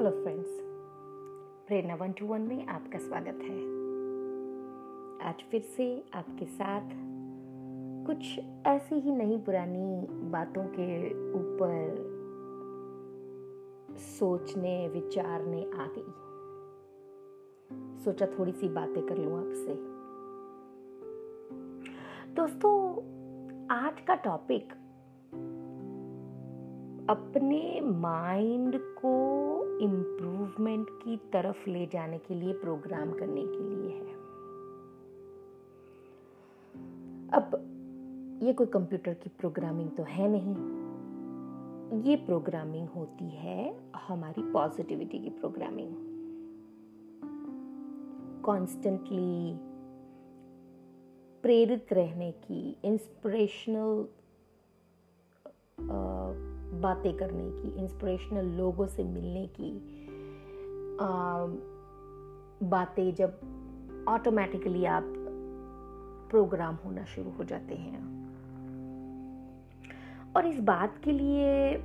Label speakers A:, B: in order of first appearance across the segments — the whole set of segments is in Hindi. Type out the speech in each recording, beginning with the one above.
A: Hello friends Prerna one two one में आपका स्वागत है। आज फिर से आपके साथ कुछ ऐसी ही नई पुरानी बातों के ऊपर सोचने, विचारने आ गई। सोचा थोड़ी सी बातें कर लूँ आपसे। दोस्तों, आज का टॉपिक अपने माइंड को इम्प्रूवमेंट की तरफ़ ले जाने के लिए प्रोग्राम करने के लिए है। अब, ये कोई कंप्यूटर की प्रोग्रामिंग तो है नहीं। ये प्रोग्रामिंग होती है हमारी पॉजिटिविटी की प्रोग्रामिंग कॉन्स्टेंटली प्रेरित रहने की इंस्पिरेशनल बातें करने की इंस्पिरेशनल लोगों से मिलने की बातें जब ऑटोमेटिकली आप प्रोग्राम होना शुरू हो जाते हैं। और इस बात के लिए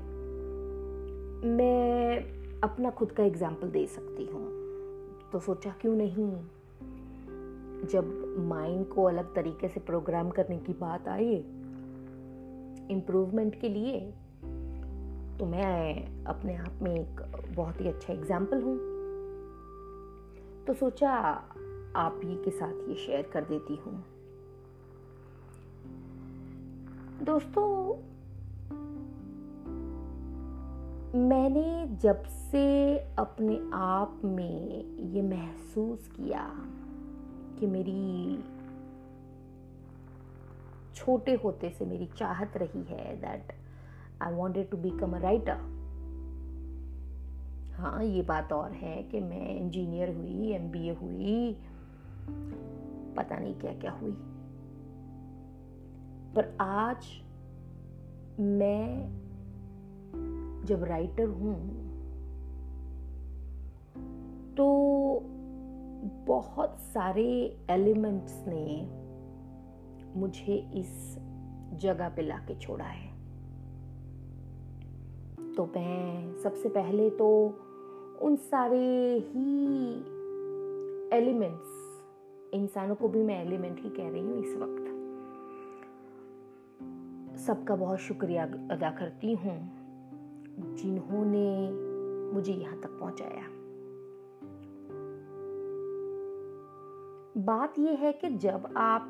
A: मैं अपना खुद का एग्ज़ाम्पल दे सकती हूँ। तो सोचा क्यों नहीं? जब माइंड को अलग तरीके से प्रोग्राम करने की बात आई इम्प्रूवमेंट के लिए तो मैं अपने आप में एक बहुत ही अच्छा एग्ज़ाम्पल हूँ। तो सोचा आप ही के साथ ये शेयर कर देती हूँ। दोस्तों, मैंने जब से अपने आप में ये महसूस किया कि मेरी छोटे होते से मेरी चाहत रही है that I wanted to become a writer हाँ ये बात और है कि मैं इंजीनियर हुई एमबीए हुई, पता नहीं क्या क्या हुई। पर आज मैं जब राइटर हूँ तो बहुत सारे एलिमेंट्स ने मुझे इस जगह पे लाके छोड़ा है। तो मैं सबसे पहले तो उन सारे ही एलिमेंट्स इंसानों को भी मैं एलिमेंट ही कह रही हूँ इस वक्त। सबका बहुत शुक्रिया अदा करती हूँ जिन्होंने मुझे यहाँ तक पहुँचाया। बात यह है कि जब आप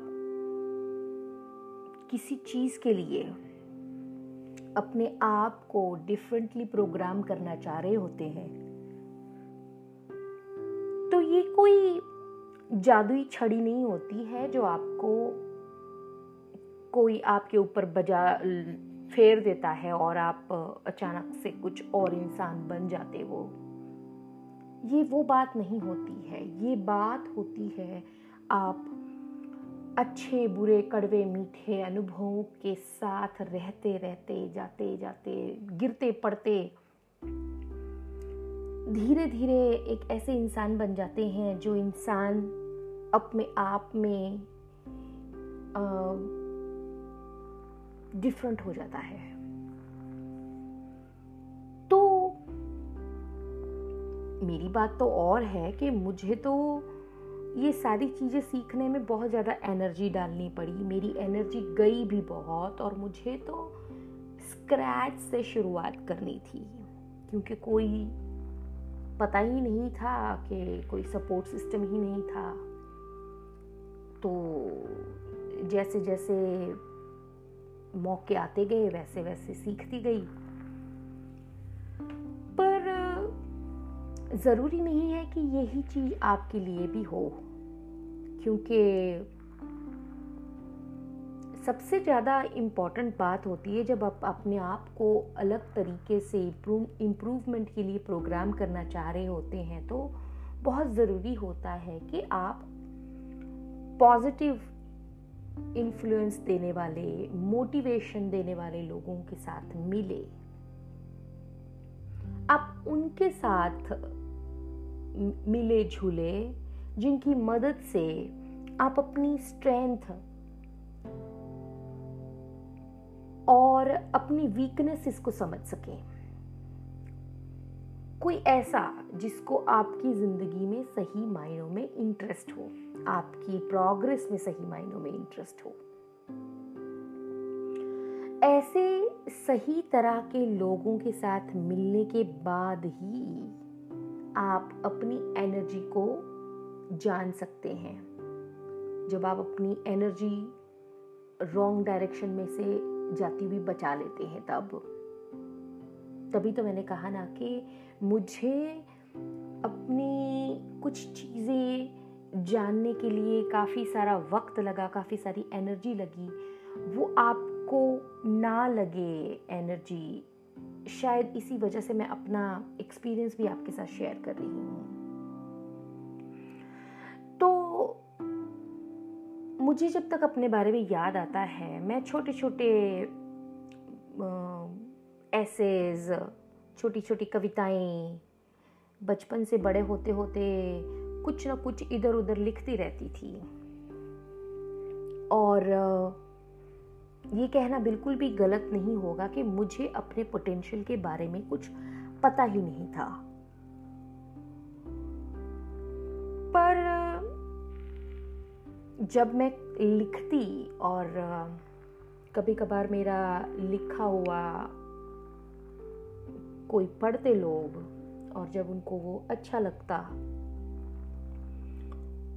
A: किसी चीज़ के लिए अपने आप को डिफरेंटली प्रोग्राम करना चाह रहे होते हैं। तो ये कोई जादुई छड़ी नहीं होती है जो आपको कोई आपके ऊपर बजा, फेर देता है और आप अचानक से कुछ और इंसान बन जाते हो। ये वो बात नहीं होती है। ये बात होती है आप अच्छे, बुरे, कड़वे, मीठे अनुभवों के साथ रहते रहते, जाते जाते, गिरते, पड़ते धीरे धीरे एक ऐसे इंसान बन जाते हैं जो इंसान अपने आप में डिफरेंट हो जाता है। तो मेरी बात तो और है कि मुझे तो ये सारी चीज़ें सीखने में बहुत ज़्यादा एनर्जी डालनी पड़ी। मेरी एनर्जी गई भी बहुत और मुझे तो स्क्रैच से शुरुआत करनी थी, क्योंकि कोई पता ही नहीं था कि कोई सपोर्ट सिस्टम ही नहीं था। तो जैसे जैसे मौके आते गए वैसे वैसे सीखती गई। ज़रूरी नहीं है कि यही चीज़ आपके लिए भी हो, क्योंकि सबसे ज़्यादा इंपॉर्टेंट बात होती है जब आप अपने आप को अलग तरीके से इम्प्रूवमेंट के लिए प्रोग्राम करना चाह रहे होते हैं तो बहुत ज़रूरी होता है कि आप पॉजिटिव इन्फ्लुएंस देने वाले मोटिवेशन देने वाले लोगों के साथ मिले। आप उनके साथ मिले झूले जिनकी मदद से आप अपनी स्ट्रेंथ और अपनी वीकनेसेस को समझ सकें। कोई ऐसा जिसको आपकी ज़िंदगी में सही मायनों में इंटरेस्ट हो, आपकी प्रोग्रेस में सही मायनों में इंटरेस्ट हो। ऐसे सही तरह के लोगों के साथ मिलने के बाद ही आप अपनी एनर्जी को जान सकते हैं। जब आप अपनी एनर्जी रॉन्ग डायरेक्शन में से जाती हुई बचा लेते हैं तब। तभी तो मैंने कहा ना कि मुझे अपनी कुछ चीज़ें जानने के लिए काफ़ी सारा वक्त लगा, काफ़ी सारी एनर्जी लगी, वो आपको ना लगे एनर्जी शायद इसी वजह से मैं अपना एक्सपीरियंस भी आपके साथ शेयर कर रही हूँ। तो मुझे जब तक अपने बारे में याद आता है, मैं छोटे छोटे एसेज छोटी छोटी कविताएँ, बचपन से बड़े होते होते कुछ ना कुछ इधर उधर लिखती रहती थी। और ये कहना बिल्कुल भी गलत नहीं होगा कि मुझे अपने पोटेंशियल के बारे में कुछ पता ही नहीं था। पर, जब मैं लिखती और कभी कभार मेरा लिखा हुआ कोई पढ़ते लोग और जब उनको वो अच्छा लगता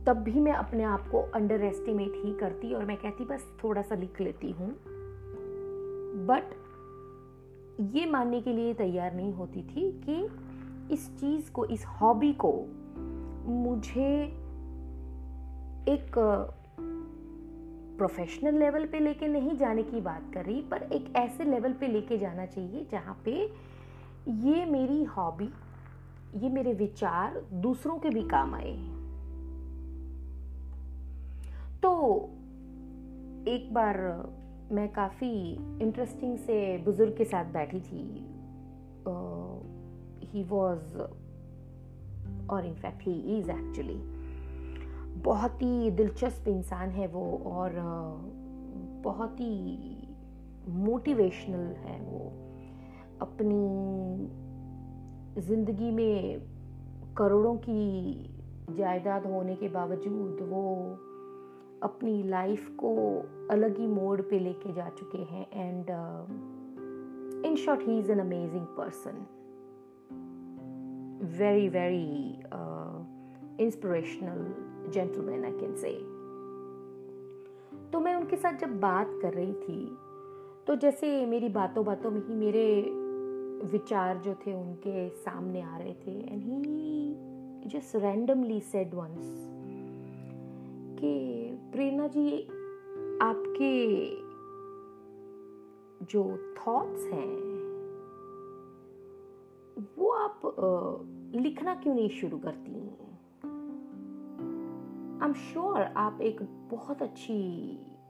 A: तब भी मैं अपने आप को अंडर एस्टिमेट ही करती और मैं कहती, बस थोड़ा सा लिख लेती हूँ। बट ये मानने के लिए तैयार नहीं होती थी कि इस चीज़ को, इस हॉबी को मुझे एक प्रोफेशनल लेवल पे लेके नहीं जाने की बात कर रही, पर एक ऐसे लेवल पे लेके जाना चाहिए जहाँ पे ये मेरी हॉबी ये मेरे विचार दूसरों के भी काम आए। तो एक बार मैं काफ़ी इंटरेस्टिंग से बुज़ुर्ग के साथ बैठी थी। ही वॉज़ और in fact he is actually बहुत ही दिलचस्प इंसान है वो और बहुत ही मोटिवेशनल है वो। अपनी ज़िंदगी में करोड़ों की जायदाद होने के बावजूद वो अपनी लाइफ को अलग ही मोड पे लेके जा चुके हैं and in short he is an amazing person very very inspirational gentleman I can say तो मैं उनके साथ जब बात कर रही थी तो जैसे मेरी बातों बातों में ही मेरे विचार जो थे उनके सामने आ रहे थे and he just randomly said once कि प्रेरणा जी, आपके जो थॉट्स हैं, वो आप लिखना क्यों नहीं शुरू करती? आई एम श्योर आप एक बहुत अच्छी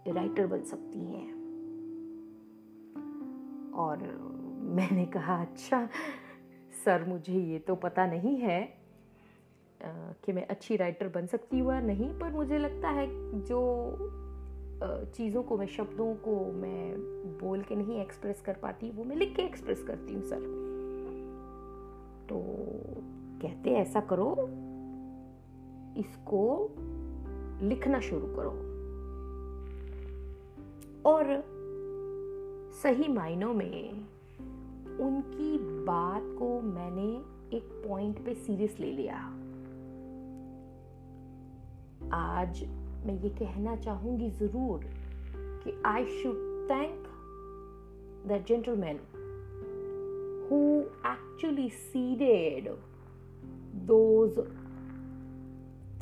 A: राइटर बन सकती हैं। और मैंने कहा अच्छा सर, मुझे ये तो पता नहीं है। कि मैं अच्छी राइटर बन सकती हूँ या नहीं, पर मुझे लगता है जो चीज़ों को मैं, शब्दों को मैं बोल के नहीं एक्सप्रेस कर पाती, वो मैं लिख के एक्सप्रेस करती हूँ सर तो कहते ऐसा करो, इसको लिखना शुरू करो। और सही मायनों में उनकी बात को मैंने एक पॉइंट पे सीरियस ले लिया। आज मैं ये कहना चाहूँगी ज़रूर कि I should thank the gentleman who actually seeded those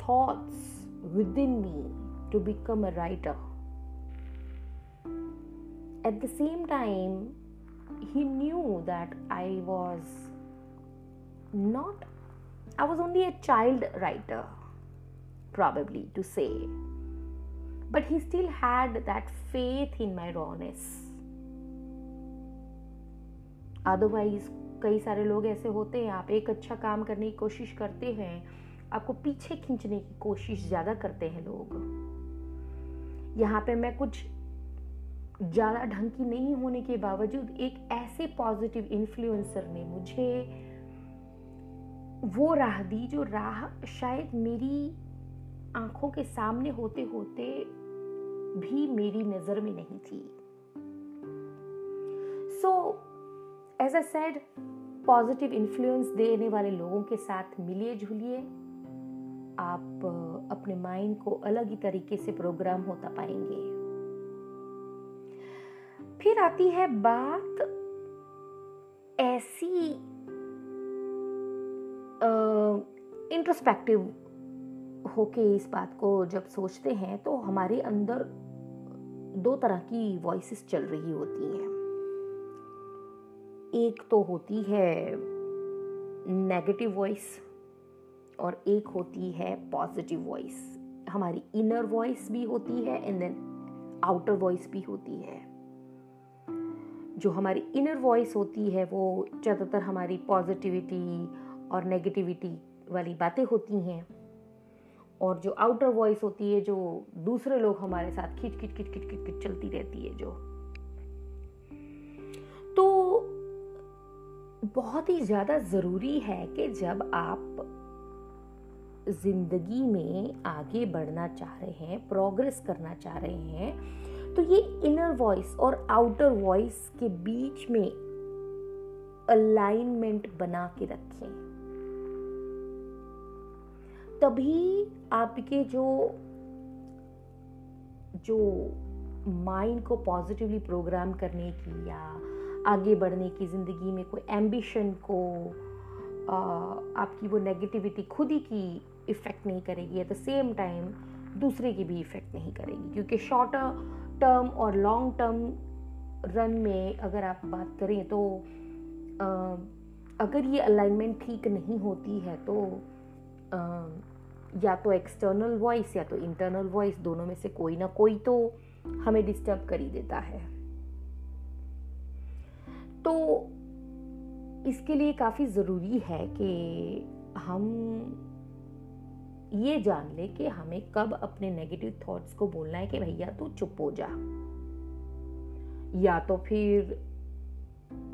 A: thoughts within me to become a writer at the same time he knew that I was not I was only a child writer probably to say. But he still had that faith in my rawness. Otherwise कई सारे लोग ऐसे होते हैं, आप एक अच्छा काम करने की कोशिश करते हैं, आपको पीछे खींचने की कोशिश ज़्यादा करते हैं लोग यहाँ पे मैं कुछ ज़्यादा ढंग की नहीं होने के बावजूद एक ऐसे पॉजिटिव इन्फ्लुएंसर ने मुझे वो राह दी, जो राह शायद मेरी आँखों के सामने होते होते भी मेरी नज़र में नहीं थी। So as a said positive influence देने वाले लोगों के साथ मिलिए जुलिए आप अपने माइंड को अलग ही तरीके से प्रोग्राम होता पाएँगे। फिर आती है बात ऐसी इंट्रोस्पेक्टिव होके इस बात को जब सोचते हैं तो हमारे अंदर दो तरह की वॉइसेस चल रही होती हैं। एक तो होती है नेगेटिव वॉइस और एक होती है पॉजिटिव वॉइस हमारी इनर वॉइस भी होती है एंड देन आउटर वॉइस भी होती है। जो हमारी इनर वॉइस होती है, वो ज़्यादातर हमारी पॉजिटिविटी और नेगेटिविटी वाली बातें होती हैं। और जो आउटर वॉइस होती है, जो दूसरे लोग हमारे साथ खिच खिच खिच खिच खिच खिच चलती रहती है, जो। तो बहुत ही ज़्यादा ज़रूरी है कि जब आप ज़िंदगी में आगे बढ़ना चाह रहे हैं प्रोग्रेस करना चाह रहे हैं तो ये इनर वॉइस और आउटर वॉइस के बीच में अलाइनमेंट बना के रखें। तभी आपके जो जो माइंड को पॉजिटिवली प्रोग्राम करने की या आगे बढ़ने की ज़िंदगी में कोई एम्बिशन को आपकी वो नेगेटिविटी खुद ही की इफ़ेक्ट नहीं करेगी एट द सेम टाइम दूसरे की भी इफ़ेक्ट नहीं करेगी। क्योंकि शॉर्ट टर्म और लॉन्ग टर्म रन में अगर आप बात करें तो आ, अगर ये अलाइनमेंट ठीक नहीं होती है तो या तो एक्सटर्नल वॉइस या तो इंटरनल वॉइस दोनों में से कोई ना कोई तो हमें डिस्टर्ब कर ही देता है। तो इसके लिए काफ़ी ज़रूरी है कि हम ये जान ले कि हमें कब अपने नेगेटिव थॉट्स को बोलना है कि भैया तू चुप हो जा। या तो फिर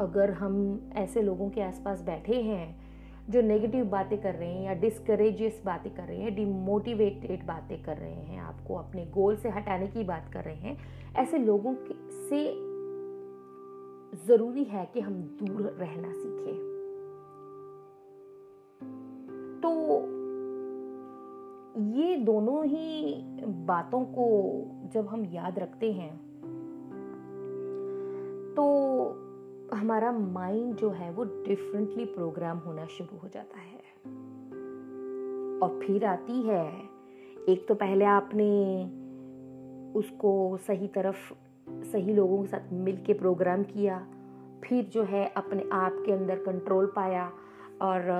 A: अगर हम ऐसे लोगों के आसपास बैठे हैं जो नेगेटिव बातें कर रहे हैं या डिस्करेजियस बातें कर रहे हैं डिमोटिवेटेड बातें कर रहे हैं, आपको अपने गोल से हटाने की बात कर रहे हैं, ऐसे लोगों से ज़रूरी है कि हम दूर रहना सीखें। तो ये दोनों ही बातों को जब हम याद रखते हैं तो हमारा माइंड जो है वो डिफरेंटली प्रोग्राम होना शुरू हो जाता है। और फिर आती है, एक तो पहले आपने उसको सही तरफ़, सही लोगों के साथ मिल के प्रोग्राम किया, फिर जो है अपने आप के अंदर कंट्रोल पाया और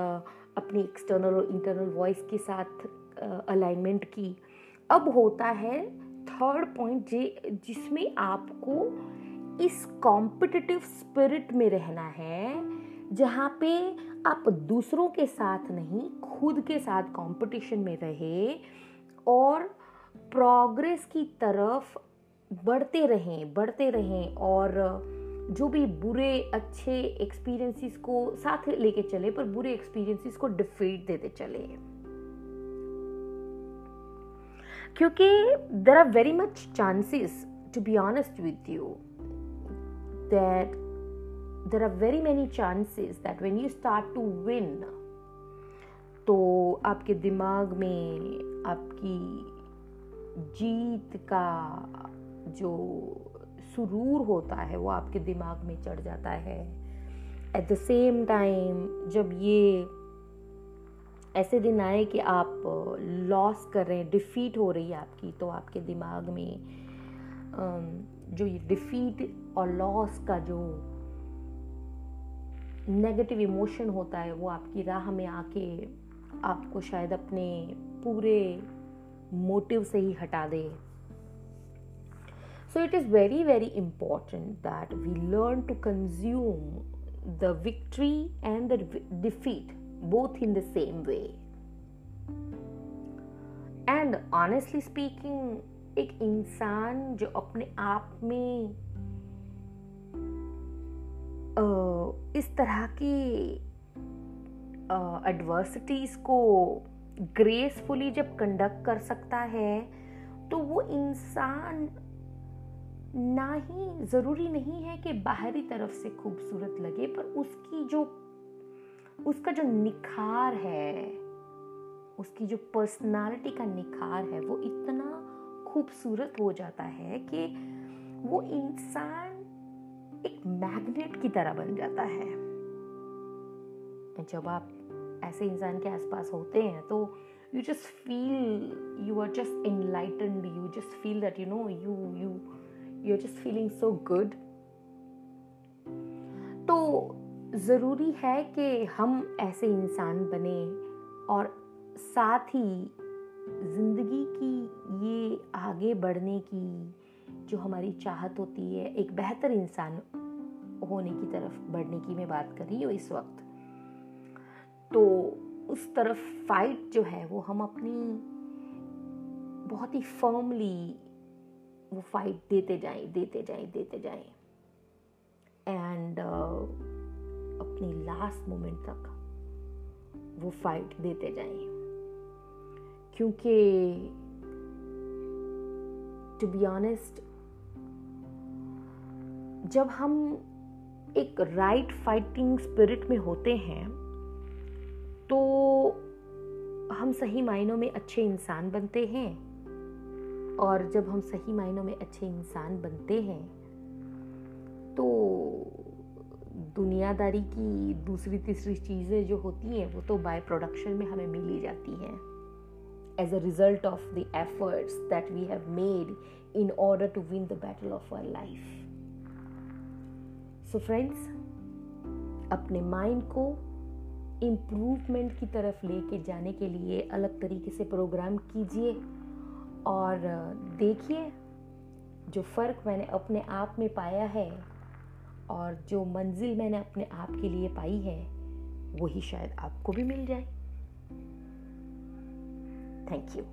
A: अपनी एक्सटर्नल और इंटरनल वॉइस के साथ अलाइनमेंट की। अब होता है थर्ड पॉइंट जिसमें आपको इस कॉम्पिटिटिव स्पिरिट में रहना है, जहाँ पे आप दूसरों के साथ नहीं, खुद के साथ कंपटीशन में रहे और प्रोग्रेस की तरफ़ बढ़ते रहें बढ़ते रहें और जो भी बुरे, अच्छे एक्सपीरियंसेस को साथ लेके चले, पर बुरे एक्सपीरियंसेस को डिफीट देते चले। क्योंकि there are very much chances to be honest with you that there are very many chances that when you start to win तो आपके दिमाग में आपकी जीत का जो सुरूर होता है, वो आपके दिमाग में चढ़ जाता है। एट द सेम टाइम जब ये ऐसे दिन आए कि आप लॉस कर रहे हैं डिफीट हो रही है आपकी तो आपके दिमाग में जो ये डिफीट और लॉस का जो नेगेटिव इमोशन होता है, वो आपकी राह में आके आपको शायद अपने पूरे मोटिव से ही हटा दे। So it is very very important that we learn to consume the victory and the defeat both in the same way and honestly speaking एक इंसान जो अपने आप में इस तरह की एडवर्सिटीज़ को ग्रेसफुली जब कंडक्ट कर सकता है तो वो इंसान ना ही ज़रूरी नहीं है कि बाहरी तरफ़ से खूबसूरत लगे, पर उसकी जो, उसका जो निखार है, उसकी जो पर्सनालिटी का निखार है, वो इतना खूबसूरत हो जाता है कि वो इंसान एक मैग्नेट की तरह बन जाता है। जब आप ऐसे इंसान के आसपास होते हैं तो you just feel you are just enlightened you just feel that you know you you you are just feeling so good तो ज़रूरी है कि हम ऐसे इंसान बने और साथ ही ज़िंदगी की ये आगे बढ़ने की जो हमारी चाहत होती है एक बेहतर इंसान होने की तरफ़ बढ़ने की मैं बात कर रही हूँ इस वक्त। तो उस तरफ़ फाइट जो है वो हम अपनी बहुत ही फर्मली वो फाइट देते जाएँ देते जाएँ देते जाएँ। एंड uh, अपनी लास्ट मोमेंट तक वो फाइट देते जाएँ। क्योंकि टू बी ऑनेस्ट जब हम एक राइट फाइटिंग स्पिरिट में होते हैं तो हम सही मायनों में अच्छे इंसान बनते हैं। और जब हम सही मायनों में अच्छे इंसान बनते हैं तो दुनियादारी की दूसरी तीसरी चीज़ें जो होती हैं, वो तो बाय प्रोडक्शन में हमें मिल ही जाती हैं। As a result of the efforts that we have made in order to win the battle of our life so friends अपने माइंड को इम्प्रूवमेंट की तरफ़ लेके जाने के लिए अलग तरीके से प्रोग्राम कीजिए और देखिए जो फ़र्क मैंने अपने आप में पाया है और जो मंजिल मैंने अपने आप के लिए पाई है, वही शायद आपको भी मिल जाए। Thank you